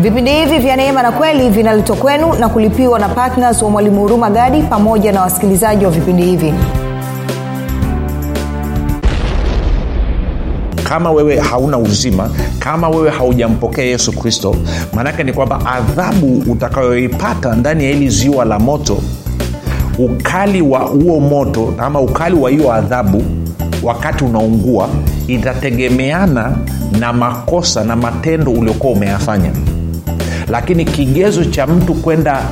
vipindi hivi vya neema na kweli vinaletwa kwenu na kulipiwa na ptns wa mwalimu huruma gadi pamoja na wasikilizaji wa vipindi hivi. Kama wewe hauna uzima kama wewe haujampokea yesu kristo maanake ni kwamba adhabu utakayoipata ndani ya hili ziwa la moto ukali wa huo moto ama ukali wa hiyo adhabu wakati unaungua itategemeana na makosa na matendo uliokuwa umeyafanya lakini kigezo cha mtu kwenda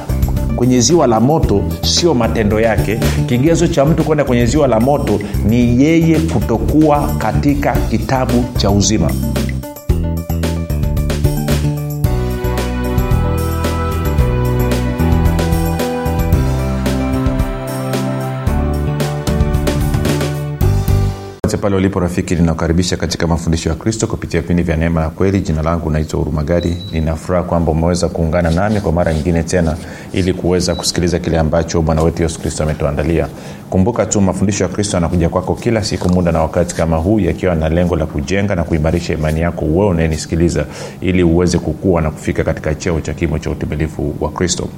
kwenye ziwa la moto sio matendo yake. Kigezo cha mtu kwenda kwenye ziwa la moto ni yeye kutokuwa katika kitabu cha uzima pale ulipo rafiki ninakukaribisha katika mafundisho ya kristo kupitia vipindi vya neema ya kweli. Jina langu naitwa hurumagadi ninafuraha kwamba umeweza kuungana nami kwa mara nyingine tena ili kuweza kusikiliza kile ambacho bwana wetu yesu kristo ametuandalia. Kumbuka tu mafundisho ya kristo yanakuja kwako kila siku muda na wakati kama huu yakiwa na lengo la kujenga na kuimarisha imani yako wewe unayenisikiliza ili uweze kukua na kufika katika cheo cha kimo cha utimilifu wa kristo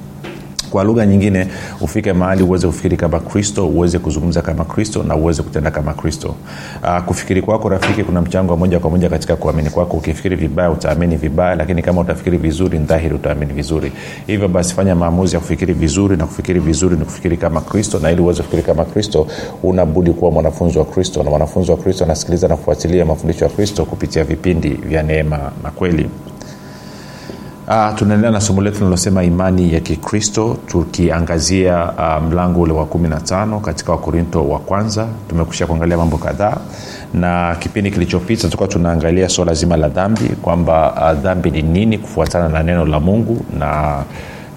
kwa lugha nyingine ufike mahali uweze kufikiri kama kristo uweze kuzungumza kama kristo na uweze kutenda kama kristo. Uh, kufikiri kwako rafiki kuna mchango wa moja kwa moja katika kuamini kwako. Ukifikiri vibaya utaamini vibaya lakini kama utafikiri vizuri dhahiri utaamini vizuri. Hivyo basi fanya maamuzi ya kufikiri vizuri na kufikiri vizuri ni kufikiri kama kristo na ili uweze kufikiri kama kristo unabudi kuwa mwanafunzi wa kristo. Na mwanafunzi wa kristo anasikiliza na kufuatilia mafundisho ya kristo kupitia vipindi vya neema na kweli Uh, tunaendelea na somo letu linalosema imani ya kikristo tukiangazia uh, mlango ule wa 15 katika wakorinto wa kwanza. Tumekusha kuangalia mambo kadhaa na kipindi kilichopita tulikuwa tunaangalia suala zima la dhambi kwamba uh, dhambi ni nini kufuatana na neno la mungu na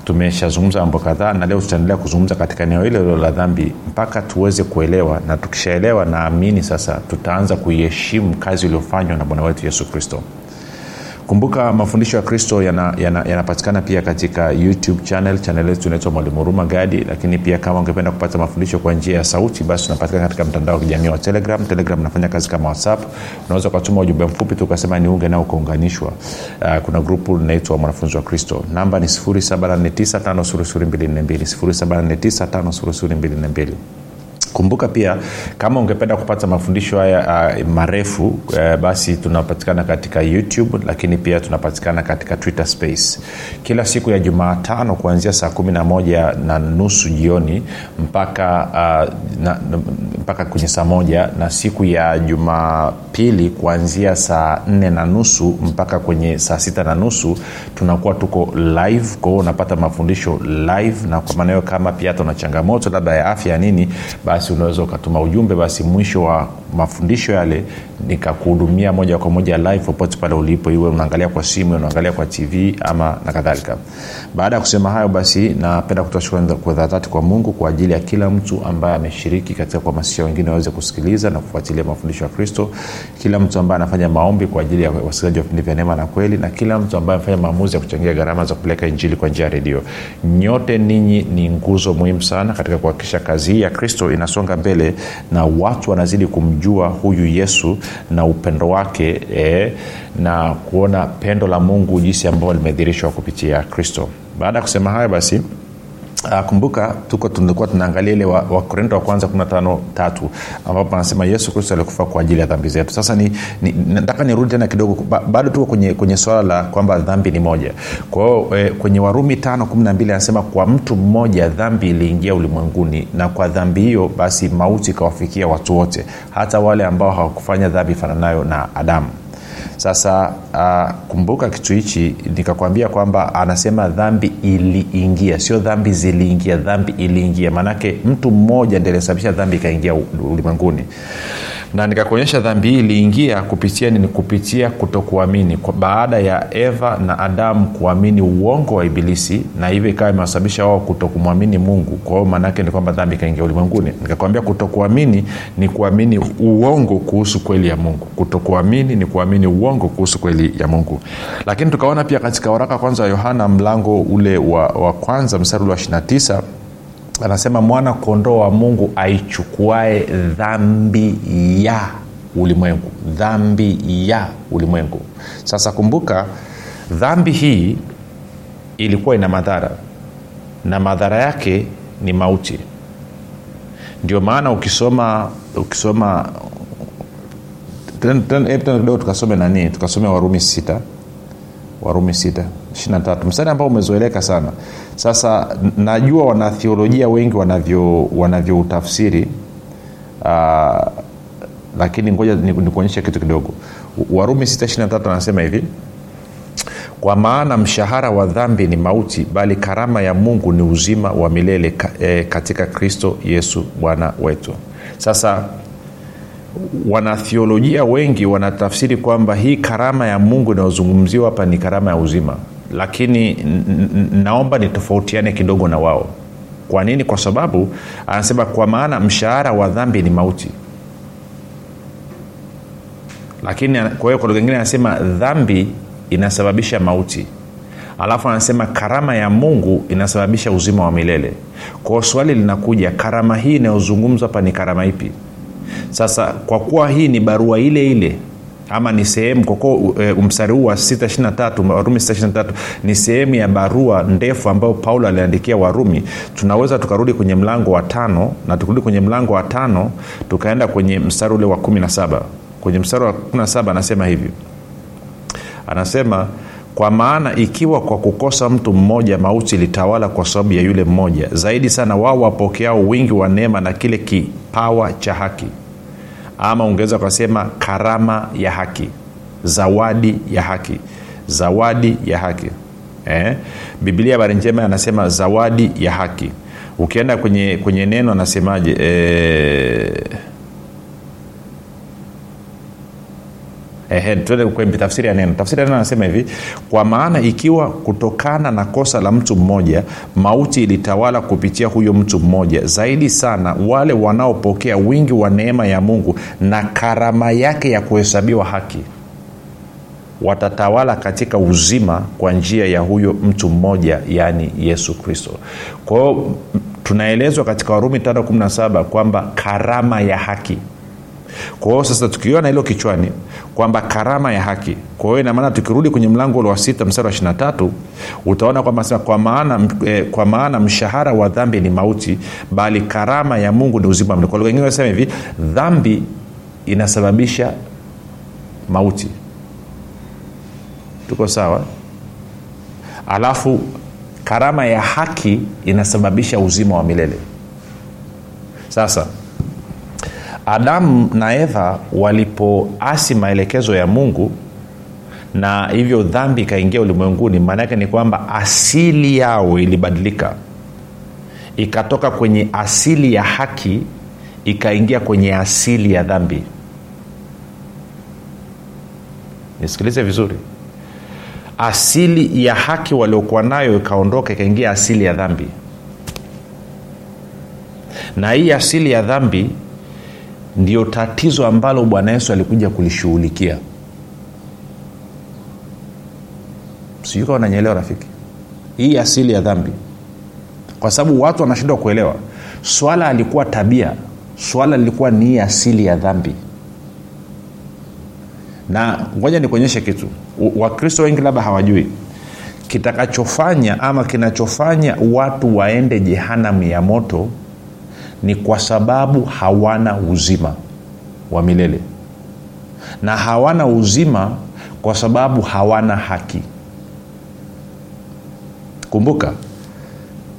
tumeshazungumza mambo kadhaa na leo tutaendelea kuzungumza katika eneo hilo hilo la dhambi mpaka tuweze kuelewa na tukishaelewa naamini sasa tutaanza kuiheshimu kazi iliyofanywa na bwana wetu yesu kristo kumbuka mafundisho ya kristo yanapatikana yana, yana pia katika youtube channel. Channel yetu inaitwa mwalimu huruma gadi lakini pia kama ungependa kupata mafundisho kwa njia ya sauti basi unapatikana katika mtandao wa kijamii wa telegram. Telegram unafanya kazi kama whatsapp. Unaweza ukatuma ujumbe mfupi tu ukasema niunge nao ukaunganishwa uh, kuna grupu linaitwa mwanafunzi wa kristo. Namba ni 7895242 kumbuka pia kama ungependa kupata mafundisho haya uh, marefu uh, basi tunapatikana katika youtube lakini pia tunapatikana katika twitter space. Kila siku ya jumatano kuanzia saa kumi na moja na nusu jioni mpaka uh, na, mpaka kwenye saa moja na siku ya jumapili kuanzia saa nne na nusu mpaka kwenye saa sita na nusu tunakuwa tuko live. Kwa unapata mafundisho live na kwa hiyo kama pia hata una changamoto labda ya afya nini basi unaweza ukatuma ujumbe basi mwisho wa mafundisho yale nikakuhudumia moja kwa moja live popote pale ulipo iwe unaangalia kwa simu unaangalia kwa tv ama na kadhalika. Baada ya kusema hayo basi napenda kutoa shukrani kwa dhati kwa mungu kwa ajili ya kila mtu ambaye ameshiriki katika kuhamasisha wengine waweze kusikiliza na kufuatilia mafundisho ya kristo. Kila mtu ambaye anafanya maombi kwa ajili ya wasikilizaji wa vipindi vya neema na kweli na kila mtu ambaye amefanya maamuzi ya kuchangia gharama za kupeleka injili kwa njia ya redio. Nyote ninyi ni nguzo muhimu sana katika kuhakikisha kazi hii ya kristo inasonga mbele na watu wanazidi kumjua huyu yesu na upendo wake eh, na kuona pendo la mungu jinsi ambayo limedhirishwa kupitia kristo. Baada ya kusema hayo basi Uh, kumbuka tuko tulikuwa tunaangalia ile wakorinto wa, wa kwanza 15 tatu ambapo anasema yesu kristo alikufa kwa ajili ya dhambi zetu. Sasa ni, ni, nataka nirudi tena kidogo ba, bado tuko kwenye, kwenye swala la kwamba dhambi ni moja. Kwa hiyo eh, kwenye warumi tano kumi na mbili anasema kwa mtu mmoja dhambi iliingia ulimwenguni na kwa dhambi hiyo basi mauti ikawafikia watu wote hata wale ambao hawakufanya dhambi fananayo na adamu sasa uh, kumbuka kitu hichi nikakwambia kwamba anasema dhambi iliingia. Sio dhambi ziliingia dhambi iliingia. Maanake mtu mmoja ndi alisababisha dhambi ikaingia ulimwenguni na nikakuonyesha dhambi hii iliingia kupitia nini kupitia kutokuamini baada ya eva na adamu kuamini uongo wa ibilisi na hivyo ikawa imewasababisha wao kutokumwamini mungu. Kwa hiyo maanaake ni kwamba dhambi ikaingia ulimwenguni. Nikakwambia kutokuamini ni kuamini uongo kuhusu kweli ya mungu. Kutokuamini ni kuamini uongo kuhusu kweli ya mungu. Lakini tukaona pia katika waraka kwanza wa yohana mlango ule wa, wa kwanza mstari ule wa 29 anasema mwana kondoo wa mungu aichukuae dhambi ya ulimwengu dhambi ya ulimwengu. Sasa kumbuka dhambi hii ilikuwa ina madhara na madhara yake ni mauti. Ndio maana ukisoma ukisoma tena kidogo tukasome nani tukasome warumi sita warumi sita ishirina tatu. Mstari ambao umezoeleka sana. Sasa najua wanathiolojia wengi wanavyo wanavyoutafsiri uh, lakini ngoja nikuonyeshe kitu kidogo. Warumi 6 anasema hivi kwa maana mshahara wa dhambi ni mauti bali karama ya mungu ni uzima wa milele ka, e, katika kristo yesu bwana wetu. Sasa wanathiolojia wengi wanatafsiri kwamba hii karama ya mungu inayozungumziwa hapa ni karama ya uzima lakini naomba nitofautiane kidogo na wao. Kwa nini? Kwa sababu anasema kwa maana mshahara wa dhambi ni mauti. Lakini kwa hiyo kwa anasema dhambi inasababisha mauti. Alafu anasema karama ya mungu inasababisha uzima wa milele. Kwao swali linakuja karama hii inayozungumzwa hapa ni karama ipi? Sasa kwa kuwa hii ni barua ile ile ama ni sehemu kwa e, mstari huu wa 623 warumi 623 ni sehemu ya barua ndefu ambayo paulo aliandikia warumi. Tunaweza tukarudi kwenye mlango wa tano na tukirudi kwenye mlango wa tano tukaenda kwenye mstari ule wa 17 kwenye mstari wa 17 anasema hivi. Anasema kwa maana ikiwa kwa kukosa mtu mmoja mauti ilitawala kwa sababu ya yule mmoja. Zaidi sana wao wapokeao wingi wa neema na kile kipawa cha haki ama ungeweza ukasema karama ya haki zawadi ya haki zawadi ya haki. Eh? biblia habari njema anasema zawadi ya haki. Ukienda kwenye kwenye neno anasemaje? Eh, Tuende kwenye tafsiri ya neno. Tafsiri ya neno anasema hivi kwa maana ikiwa kutokana na kosa la mtu mmoja mauti ilitawala kupitia huyo mtu mmoja zaidi sana wale wanaopokea wingi wa neema ya mungu na karama yake ya kuhesabiwa haki watatawala katika uzima kwa njia ya huyo mtu mmoja yaani yesu kristo. Kwa hiyo tunaelezwa katika warumi 517 kwamba karama ya haki kwa hiyo sasa tukiona hilo kichwani kwamba karama ya haki kwa hiyo inamaana tukirudi kwenye mlango ule wa sita mstari wa ishirina tatu utaona kwamba kwa maana, eh, kwa maana mshahara wa dhambi ni mauti bali karama ya mungu ni uzima kwa lugha ingine nasema hivi dhambi inasababisha mauti. Tuko sawa? Alafu karama ya haki inasababisha uzima wa milele. Sasa adamu na eva walipoasi maelekezo ya mungu na hivyo dhambi ikaingia ulimwenguni maana yake ni kwamba asili yao ilibadilika. Ikatoka kwenye asili ya haki ikaingia kwenye asili ya dhambi. Nisikilize vizuri. Asili ya haki waliokuwa nayo ikaondoka ikaingia asili ya dhambi. Na hii asili ya dhambi ndio tatizo ambalo bwana yesu alikuja kulishughulikia. Sijui kawa nanyeelewa rafiki. Hii asili ya dhambi. Kwa sababu watu wanashindwa kuelewa. Swala alikuwa tabia. Swala lilikuwa ni asili ya dhambi. Na ngoja nikuonyeshe kitu. Wakristo wengi labda hawajui. Kitakachofanya ama kinachofanya watu waende jehanamu ya moto ni kwa sababu hawana uzima wa milele. Na hawana uzima kwa sababu hawana haki. Kumbuka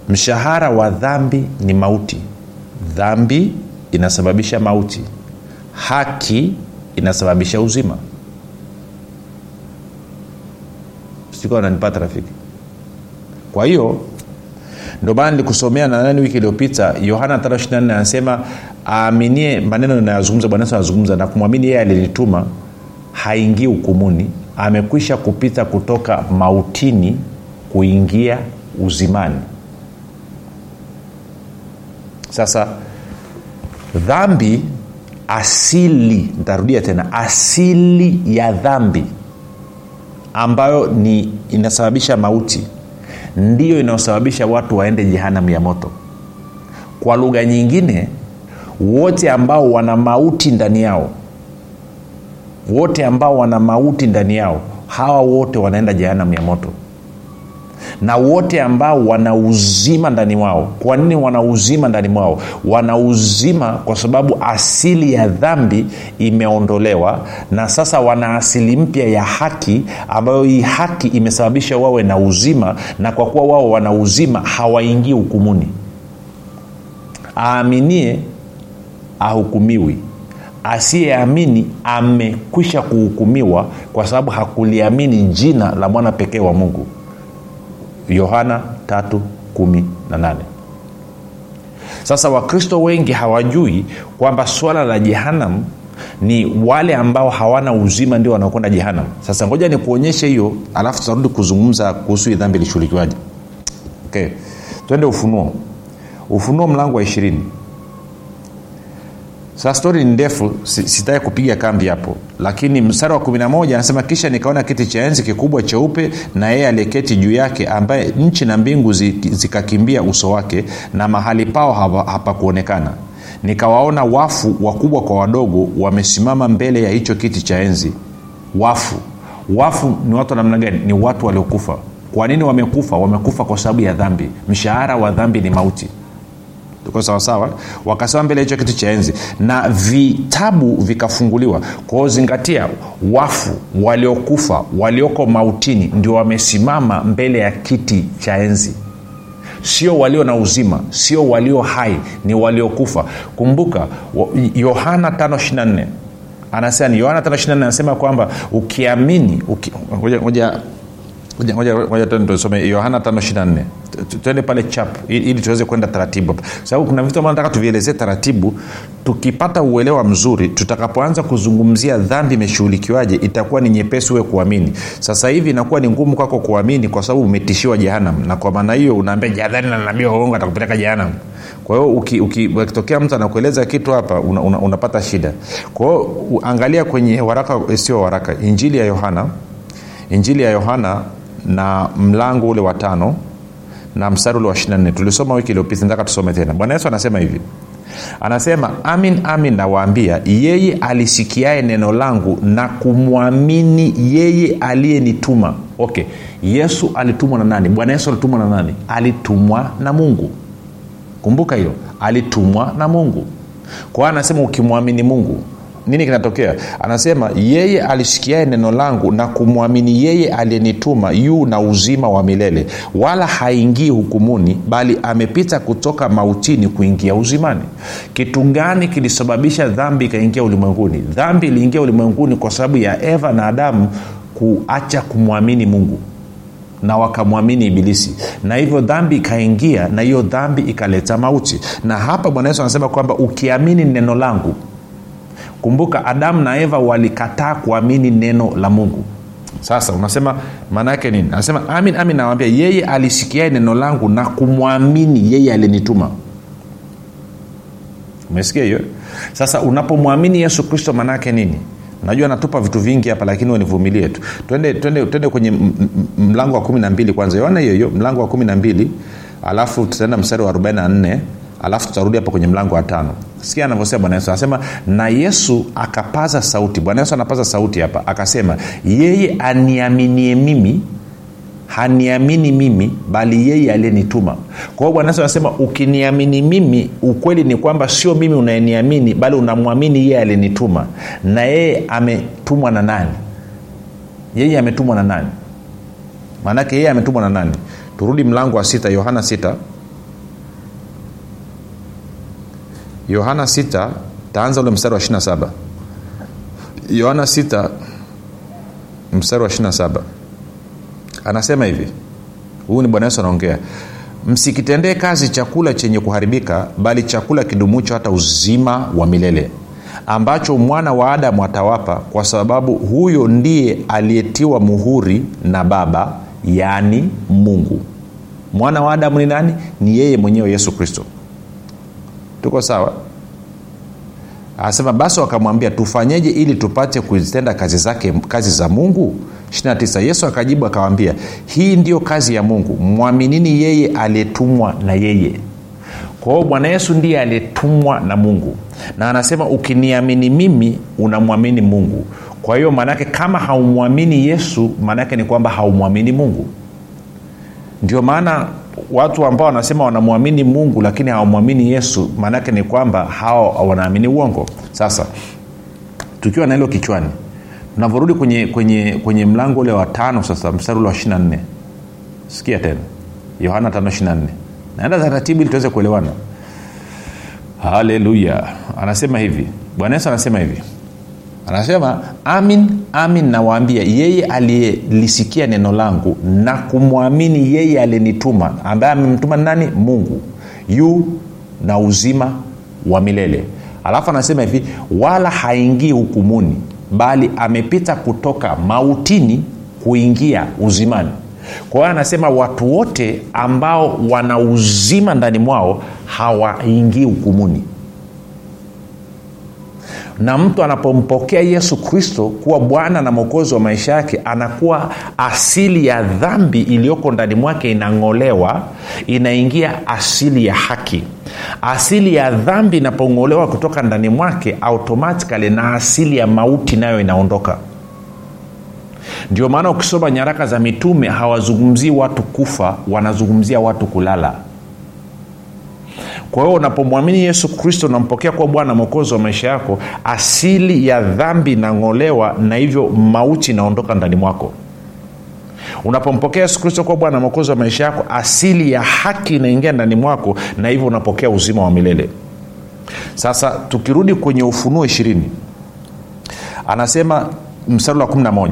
mshahara wa dhambi ni mauti. Dhambi inasababisha mauti. Haki inasababisha uzima. Sikuwa nanipata rafiki. Kwa hiyo ndio maana nilikusomea nadhani wiki iliyopita yohana 3 anasema aaminie maneno inayozungumza bwana yesu anazungumza na kumwamini yeye alinituma haingii hukumuni. Amekwisha kupita kutoka mautini kuingia uzimani. Sasa dhambi asili ntarudia tena asili ya dhambi ambayo ni inasababisha mauti ndiyo inayosababisha watu waende jehanamu ya moto. Kwa lugha nyingine wote ambao wana mauti ndani yao wote ambao wana mauti ndani yao hawa wote wanaenda jehanamu ya moto na wote ambao wana uzima ndani mwao. Kwa nini wana uzima ndani mwao? Wana uzima kwa sababu asili ya dhambi imeondolewa na sasa wana asili mpya ya haki ambayo hii haki imesababisha wawe na uzima na kwa kuwa wao wana uzima hawaingii hukumuni. Aaminie ahukumiwi. Asiyeamini amekwisha kuhukumiwa kwa sababu hakuliamini jina la mwana pekee wa mungu yohana 318 sasa wakristo wengi hawajui kwamba swala la jehanam ni wale ambao hawana uzima ndio wanaokwenda jehanam sasa ngoja nikuonyeshe hiyo alafu tutarudi kuzungumza kuhusu hii dhambi ilishughulikiwaje. Okay. twende ufunuo. Ufunuo mlango wa ishirini sasa stori ni ndefu sitaki kupiga kambi hapo. Lakini mstari wa 11 anasema kisha nikaona kiti cha enzi kikubwa cheupe na yeye aliyeketi juu yake ambaye nchi na mbingu zikakimbia uso wake na mahali pao hapakuonekana. Nikawaona wafu wakubwa kwa wadogo wamesimama mbele ya hicho kiti cha enzi. Wafu. Wafu ni watu wa namna gani? Ni watu waliokufa. Kwa nini wamekufa? Wamekufa kwa sababu ya dhambi. Mshahara wa dhambi ni mauti tuko sawasawa wakasema mbele hicho kitu cha enzi. Na vitabu vikafunguliwa. Kwao zingatia wafu waliokufa walioko mautini ndio wamesimama mbele ya kiti cha enzi. Sio walio na uzima sio walio hai ni waliokufa. Kumbuka yohana 524 anasema ni yohana 524 anasema kwamba ukiamini uki, moja tusome yohana 524 tuende pale chap ili tuweze kwenda taratibu sababu kuna vitu ambavyo nataka tuvielezee taratibu. Tukipata uelewa mzuri tutakapoanza kuzungumzia dhambi imeshughulikiwaje itakuwa ni nyepesi huwe kuamini. Sasa hivi inakuwa ni ngumu kwako kuamini kwa sababu umetishiwa jehanam na kwa maana hiyo unaambia jadhani na nabii waongo atakupeleka jehanam kwa hiyo ukitokea mtu anakueleza kitu hapa una, una, unapata shida. Kwa hiyo angalia kwenye waraka sio waraka injili ya yohana. Injili ya yohana na mlango ule wa tano na mstari ule wa 24 tulisoma wiki iliyopita nataka tusome tena. Bwana yesu anasema hivi. Anasema amin amin nawaambia yeye alisikiaye neno langu na kumwamini yeye aliyenituma. Okay. Yesu alitumwa na nani? Bwana yesu alitumwa na nani? Alitumwa na mungu. Kumbuka hiyo alitumwa na mungu. Kwa anasema ukimwamini mungu nini kinatokea? Anasema yeye alisikiae neno langu na kumwamini yeye aliyenituma yu na uzima wa milele. Wala haingii hukumuni bali amepita kutoka mautini kuingia uzimani. Kitu gani kilisababisha dhambi ikaingia ulimwenguni? Dhambi iliingia ulimwenguni kwa sababu ya eva na adamu kuacha kumwamini mungu na wakamwamini ibilisi. Na hivyo dhambi ikaingia na hiyo dhambi ikaleta mauti. Na hapa bwana yesu anasema kwamba ukiamini neno langu kumbuka adamu na eva walikataa kuamini neno la mungu. Sasa unasema maana yake nini? Anasema amin amin nawambia yeye alisikiae neno langu na kumwamini yeye alinituma. Umesikia hiyo? Sasa unapomwamini yesu kristo maana yake nini? Najua natupa vitu vingi hapa lakini wanivumilie tu. Twende, twende, twende kwenye mlango wa kumi na mbili kwanza. Yoana hiyo hiyo mlango wa kumi na mbili alafu tutaenda mstari wa 44 alafu tutarudi hapa kwenye mlango wa tano. Sikia anavyosema bwana yesu. Anasema na yesu akapaza sauti. Bwana yesu anapaza sauti hapa akasema yeye aniaminie mimi haniamini mimi bali yeye aliyenituma. Kwa hiyo bwana yesu anasema ukiniamini mimi ukweli ni kwamba sio mimi unayeniamini bali unamwamini yeye aliyenituma. Na yeye ametumwa na nani? Yeye ametumwa na nani? Maanake yeye ametumwa na nani? Turudi mlango wa sita yohana sita yohana 6 taanza ule mstari wa 27 yohana 6 mstari wa 27 anasema hivi. Huyu ni bwana yesu anaongea. Msikitendee kazi chakula chenye kuharibika bali chakula kidumucho hata uzima wa milele ambacho mwana wa adamu atawapa kwa sababu huyo ndiye aliyetiwa muhuri na baba yaani mungu. Mwana wa adamu ni nani? Ni yeye mwenyewe yesu kristo tuko sawa? Anasema basi wakamwambia tufanyeje ili tupate kuzitenda kazi zake kazi za mungu? 29 yesu akajibu akawambia hii ndiyo kazi ya mungu. Mwaminini yeye aliyetumwa na yeye. Kwa hiyo bwana yesu ndiye aliyetumwa na mungu. Na anasema ukiniamini mimi unamwamini mungu. Kwa hiyo maanaake kama haumwamini yesu maanaake ni kwamba haumwamini mungu. Ndio maana watu ambao wanasema wanamwamini mungu lakini hawamwamini yesu maanaake ni kwamba hao wanaamini uongo. Sasa tukiwa na hilo kichwani tunavyorudi kwenye, kwenye, kwenye mlango ule wa tano sasa mstari ule wa 24 sikia tena. Yohana 5 naenda taratibu ili tuweze kuelewana. Haleluya. Anasema hivi. Bwana yesu anasema hivi anasema amin amin nawaambia yeye aliyelisikia neno langu na kumwamini yeye aliyenituma ambaye amemtuma nani? Mungu. Yu na uzima wa milele. Alafu anasema hivi wala haingii hukumuni bali amepita kutoka mautini kuingia uzimani. Kwa hiyo anasema watu wote ambao wana uzima ndani mwao hawaingii hukumuni na mtu anapompokea yesu kristo kuwa bwana na mwokozi wa maisha yake anakuwa asili ya dhambi iliyoko ndani mwake inang'olewa inaingia asili ya haki. Asili ya dhambi inapong'olewa kutoka ndani mwake automatikali na asili ya mauti nayo inaondoka. Ndio maana ukisoma nyaraka za mitume hawazungumzii watu kufa wanazungumzia watu kulala kwa hiyo unapomwamini yesu kristo unampokea kuwa bwana mwokozi wa maisha yako asili ya dhambi inang'olewa na hivyo mauti inaondoka ndani mwako. Unapompokea yesu kristo kuwa bwana mwokozi wa maisha yako asili ya haki inaingia ndani mwako na hivyo unapokea uzima wa milele. Sasa tukirudi kwenye ufunuo ishirini anasema mstari wa 11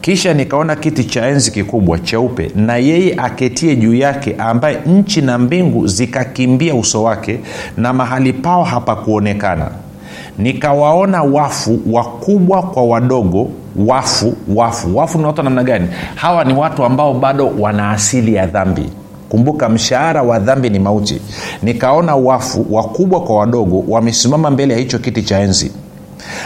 kisha nikaona kiti cha enzi kikubwa cheupe na yeye aketie juu yake ambaye nchi na mbingu zikakimbia uso wake na mahali pao hapakuonekana. Nikawaona wafu wakubwa kwa wadogo wafu wafu. Wafu ni watu namna gani? Hawa ni watu ambao bado wana asili ya dhambi. Kumbuka mshahara wa dhambi ni mauti. Nikaona wafu wakubwa kwa wadogo wamesimama mbele ya hicho kiti cha enzi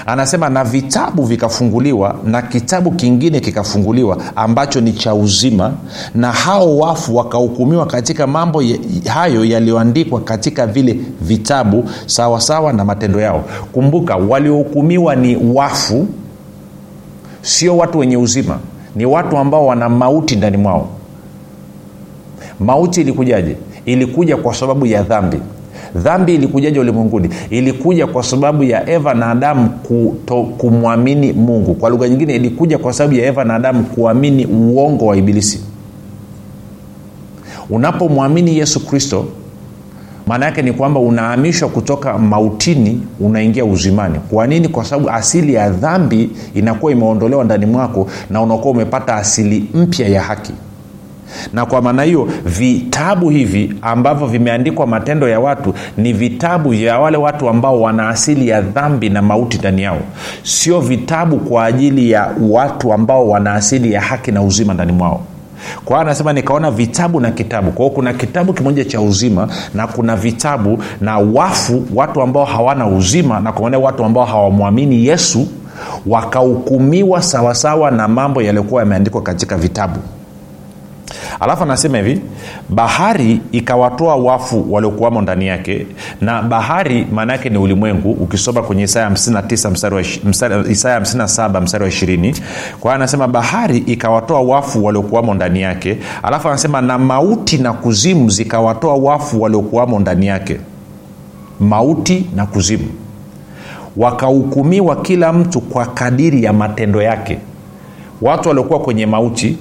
anasema na vitabu vikafunguliwa na kitabu kingine kikafunguliwa ambacho ni cha uzima na hao wafu wakahukumiwa katika mambo hayo yaliyoandikwa katika vile vitabu sawasawa sawa na matendo yao. Kumbuka waliohukumiwa ni wafu sio watu wenye uzima ni watu ambao wana mauti ndani mwao. Mauti ilikujaje? Ilikuja kwa sababu ya dhambi dhambi ilikujaja ulimwenguni? Ilikuja kwa sababu ya eva na adamu kumwamini mungu. Kwa lugha nyingine ilikuja kwa sababu ya eva na adamu kuamini uongo wa ibilisi. Unapomwamini yesu kristo maana yake ni kwamba unahamishwa kutoka mautini unaingia uzimani. Kwa nini? Kwa sababu asili ya dhambi inakuwa imeondolewa ndani mwako na unakuwa umepata asili mpya ya haki na kwa maana hiyo vitabu hivi ambavyo vimeandikwa matendo ya watu ni vitabu vya wale watu ambao wana asili ya dhambi na mauti ndani yao. Sio vitabu kwa ajili ya watu ambao wana asili ya haki na uzima ndani mwao. Kwa hiyo anasema nikaona vitabu na kitabu. Kwao kuna kitabu kimoja cha uzima na kuna vitabu na wafu watu ambao hawana uzima na kwa watu ambao hawamwamini yesu wakahukumiwa sawasawa na mambo yaliyokuwa yameandikwa katika vitabu alafu anasema hivi bahari ikawatoa wafu waliokuwamo ndani yake na bahari maana yake ni ulimwengu ukisoma kwenye isaya 59 mstari wa, mstari, isaya 57 mstari wa 20 kwa hiyo anasema bahari ikawatoa wafu waliokuwamo ndani yake alafu anasema na mauti na kuzimu zikawatoa wafu waliokuwamo ndani yake. Mauti na kuzimu. Wakahukumiwa kila mtu kwa kadiri ya matendo yake. Watu waliokuwa kwenye mauti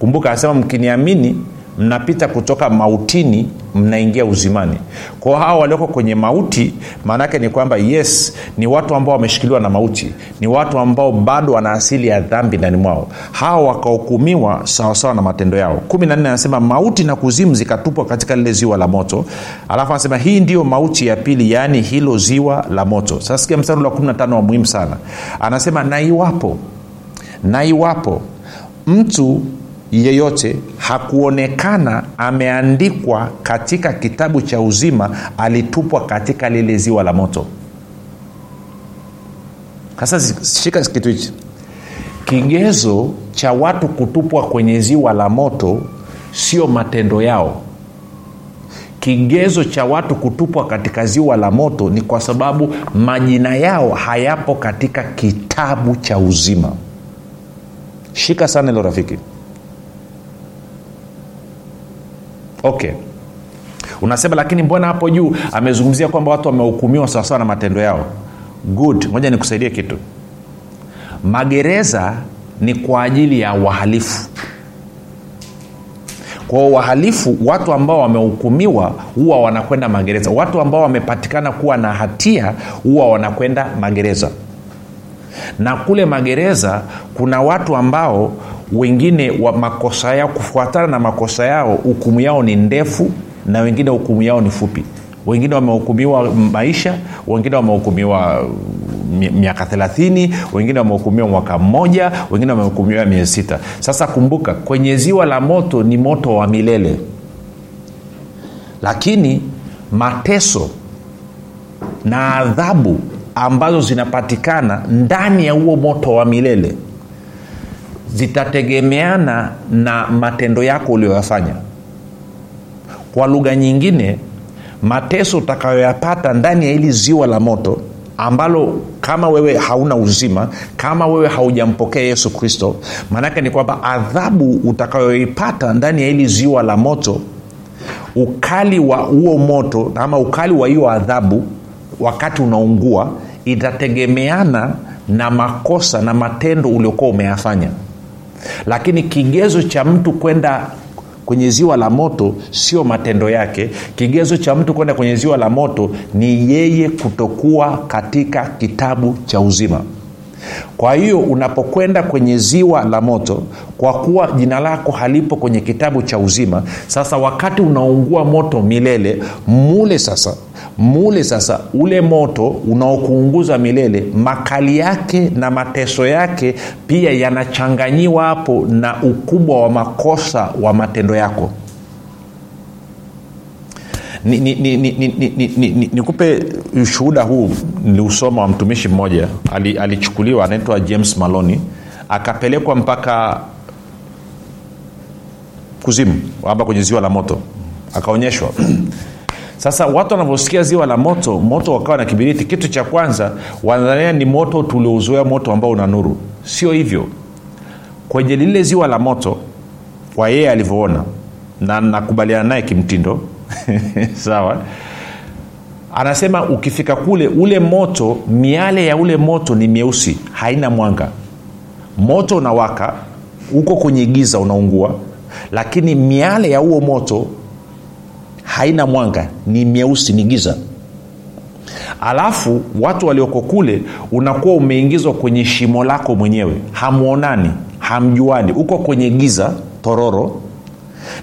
kumbuka anasema mkiniamini mnapita kutoka mautini mnaingia uzimani. Kwao hawa walioko kwenye mauti maanaake ni kwamba yes ni watu ambao wameshikiliwa na mauti. Ni watu ambao bado wana asili ya dhambi ndani mwao. Hawa wakahukumiwa sawasawa na matendo yao. Kumi na nne anasema mauti na kuzimu zikatupwa katika lile ziwa la moto. Alafu anasema hii ndiyo mauti ya pili yaani hilo ziwa la moto. Sasa sikia mstari wa 15 wa muhimu sana. Anasema na iwapo mtu yeyote hakuonekana ameandikwa katika kitabu cha uzima alitupwa katika lile ziwa la moto. Sasa shika kitu hichi. Kigezo cha watu kutupwa kwenye ziwa la moto sio matendo yao. Kigezo cha watu kutupwa katika ziwa la moto ni kwa sababu majina yao hayapo katika kitabu cha uzima. Shika sana hilo rafiki okay. Unasema lakini mbona hapo juu amezungumzia kwamba watu wamehukumiwa sawasawa na matendo yao? Good. Moja nikusaidie kitu. Magereza ni kwa ajili ya wahalifu. Kwao wahalifu watu ambao wamehukumiwa huwa wanakwenda magereza. Watu ambao wamepatikana kuwa na hatia huwa wanakwenda magereza. Na kule magereza kuna watu ambao wengine wa makosa yao kufuatana na makosa yao hukumu yao ni ndefu na wengine hukumu yao ni fupi. Wengine wamehukumiwa maisha wengine wamehukumiwa miaka thelathini wengine wamehukumiwa mwaka mmoja wengine wamehukumiwa miezi sita. Sasa kumbuka kwenye ziwa la moto ni moto wa milele. Lakini mateso na adhabu ambazo zinapatikana ndani ya huo moto wa milele zitategemeana na matendo yako uliyoyafanya. Kwa lugha nyingine mateso utakayoyapata ndani ya hili ziwa la moto ambalo kama wewe hauna uzima kama wewe haujampokea yesu kristo maanake ni kwamba adhabu utakayoipata ndani ya hili ziwa la moto ukali wa huo moto ama ukali wa hiyo adhabu wakati unaungua itategemeana na makosa na matendo uliokuwa umeyafanya lakini kigezo cha mtu kwenda kwenye ziwa la moto sio matendo yake. Kigezo cha mtu kwenda kwenye ziwa la moto ni yeye kutokuwa katika kitabu cha uzima kwa hiyo unapokwenda kwenye ziwa la moto kwa kuwa jina lako halipo kwenye kitabu cha uzima sasa wakati unaungua moto milele mule sasa mule sasa ule moto unaokuunguza milele makali yake na mateso yake pia yanachanganyiwa hapo na ukubwa wa makosa wa matendo yako nikupe ni, ni, ni, ni, ni, ushuhuda huu niliusoma wa mtumishi mmoja. Alichukuliwa ali anaitwa james maloni akapelekwa mpaka kuzimu amba kwenye ziwa la moto akaonyeshwa. Sasa watu wanavyosikia ziwa la moto moto wakawa na kibiriti kitu cha kwanza wanadhania ni moto tuliouzoea moto ambao una nuru. Sio hivyo. Kwenye lile ziwa la moto kwa yeye alivyoona na nakubaliana naye kimtindo sawa. Anasema ukifika kule ule moto miale ya ule moto ni myeusi haina mwanga. Moto unawaka uko kwenye giza unaungua. Lakini miale ya huo moto haina mwanga ni myeusi ni giza. Alafu watu walioko kule unakuwa umeingizwa kwenye shimo lako mwenyewe. Hamwonani hamjuani. Uko kwenye giza tororo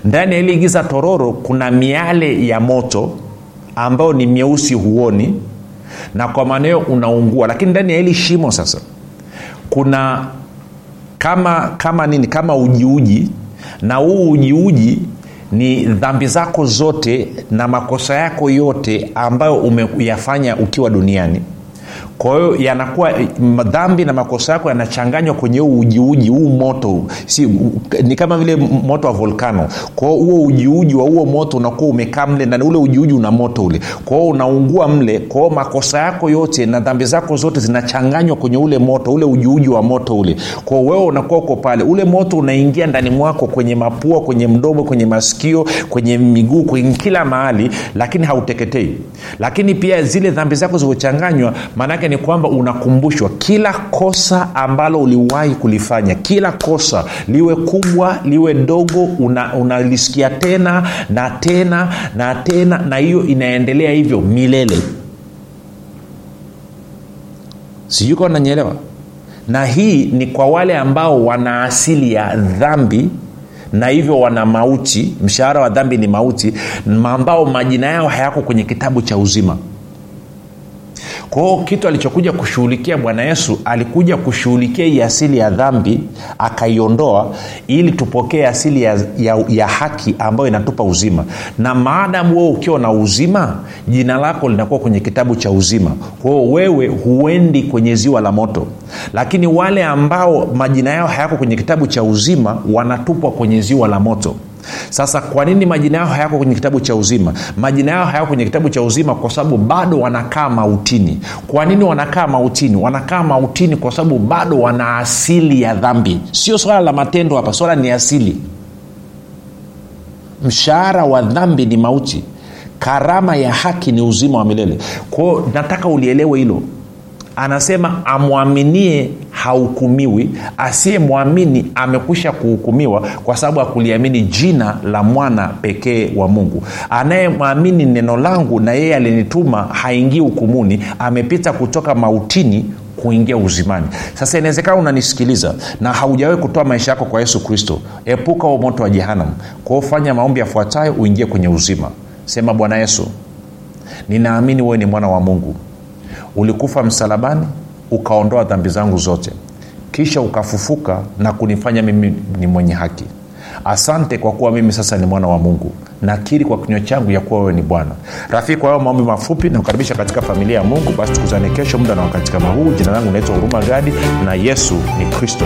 ndani ya hili giza tororo kuna miale ya moto ambayo ni myeusi huoni na kwa maana unaungua. Lakini ndani ya hili shimo sasa. Kuna kama kama nini kama ujiuji na huu ujiuji ni dhambi zako zote na makosa yako yote ambayo umeyafanya ukiwa duniani kwa hiyo yanakuwa dhambi na makosa yako yanachanganywa kwenye huu ujiuji huu moto. Si, ni kama vile moto wa volkano kwao huo ujiuji wa huo moto unakuwa umekaa mle na ule ujiuji una moto ule. Kwao unaungua mle. Kwao makosa yako yote na dhambi zako zote zinachanganywa kwenye ule moto ule ujiuji wa moto ule. Kwao wewe unakuwa uko pale. Ule moto unaingia ndani mwako kwenye mapua kwenye mdomo kwenye masikio kwenye miguu kwenye kila mahali lakini hauteketei. Lakini pia zile dhambi zako zilivyochanganywa maanaake ni kwamba unakumbushwa kila kosa ambalo uliwahi kulifanya kila kosa liwe kubwa liwe dogo unalisikia una tena na tena na tena na hiyo inaendelea hivyo milele. Sijui kawa nanyelewa na hii ni kwa wale ambao wana asili ya dhambi na hivyo wana mauti. Mshahara wa dhambi ni mauti ambao majina yao hayako kwenye kitabu cha uzima kwao kitu alichokuja kushughulikia bwana yesu alikuja kushughulikia hii asili ya dhambi akaiondoa ili tupokee asili ya, ya, ya haki ambayo inatupa uzima. Na maadamu wewe ukiwa na uzima jina lako linakuwa kwenye kitabu cha uzima. Kwao wewe huendi kwenye ziwa la moto. Lakini wale ambao majina yao hayako kwenye kitabu cha uzima wanatupwa kwenye ziwa la moto sasa kwa nini majina yao hayako kwenye kitabu cha uzima? Majina yao hayako kwenye kitabu cha uzima kwa sababu bado wanakaa mautini. Kwa nini wanakaa mautini? Wanakaa mautini kwa sababu bado wana asili ya dhambi. Sio swala la matendo hapa swala ni asili. Mshahara wa dhambi ni mauti. Karama ya haki ni uzima wa milele. Kwao nataka ulielewe hilo anasema amwaminie hahukumiwi. Asiyemwamini amekwisha kuhukumiwa kwa sababu akuliamini jina la mwana pekee wa mungu. Anayemwamini neno langu na yeye alinituma haingii hukumuni amepita kutoka mautini kuingia uzimani. Sasa inawezekana unanisikiliza na haujawahi kutoa maisha yako kwa yesu kristo. Epuka huo moto wa jehanam kwao fanya maombi yafuatayo uingie kwenye uzima. Sema bwana yesu ninaamini wewe ni mwana wa mungu ulikufa msalabani ukaondoa dhambi zangu zote. Kisha ukafufuka na kunifanya mimi ni mwenye haki. Asante kwa kuwa mimi sasa ni mwana wa mungu. Nakiri kwa kinywa changu ya kuwa wewe ni bwana. Rafiki kwa hayo maombi mafupi na kukaribisha katika familia ya mungu. Basi tukuzane kesho muda na wakati kama huu. Jina langu naitwa huruma gadi na yesu ni kristo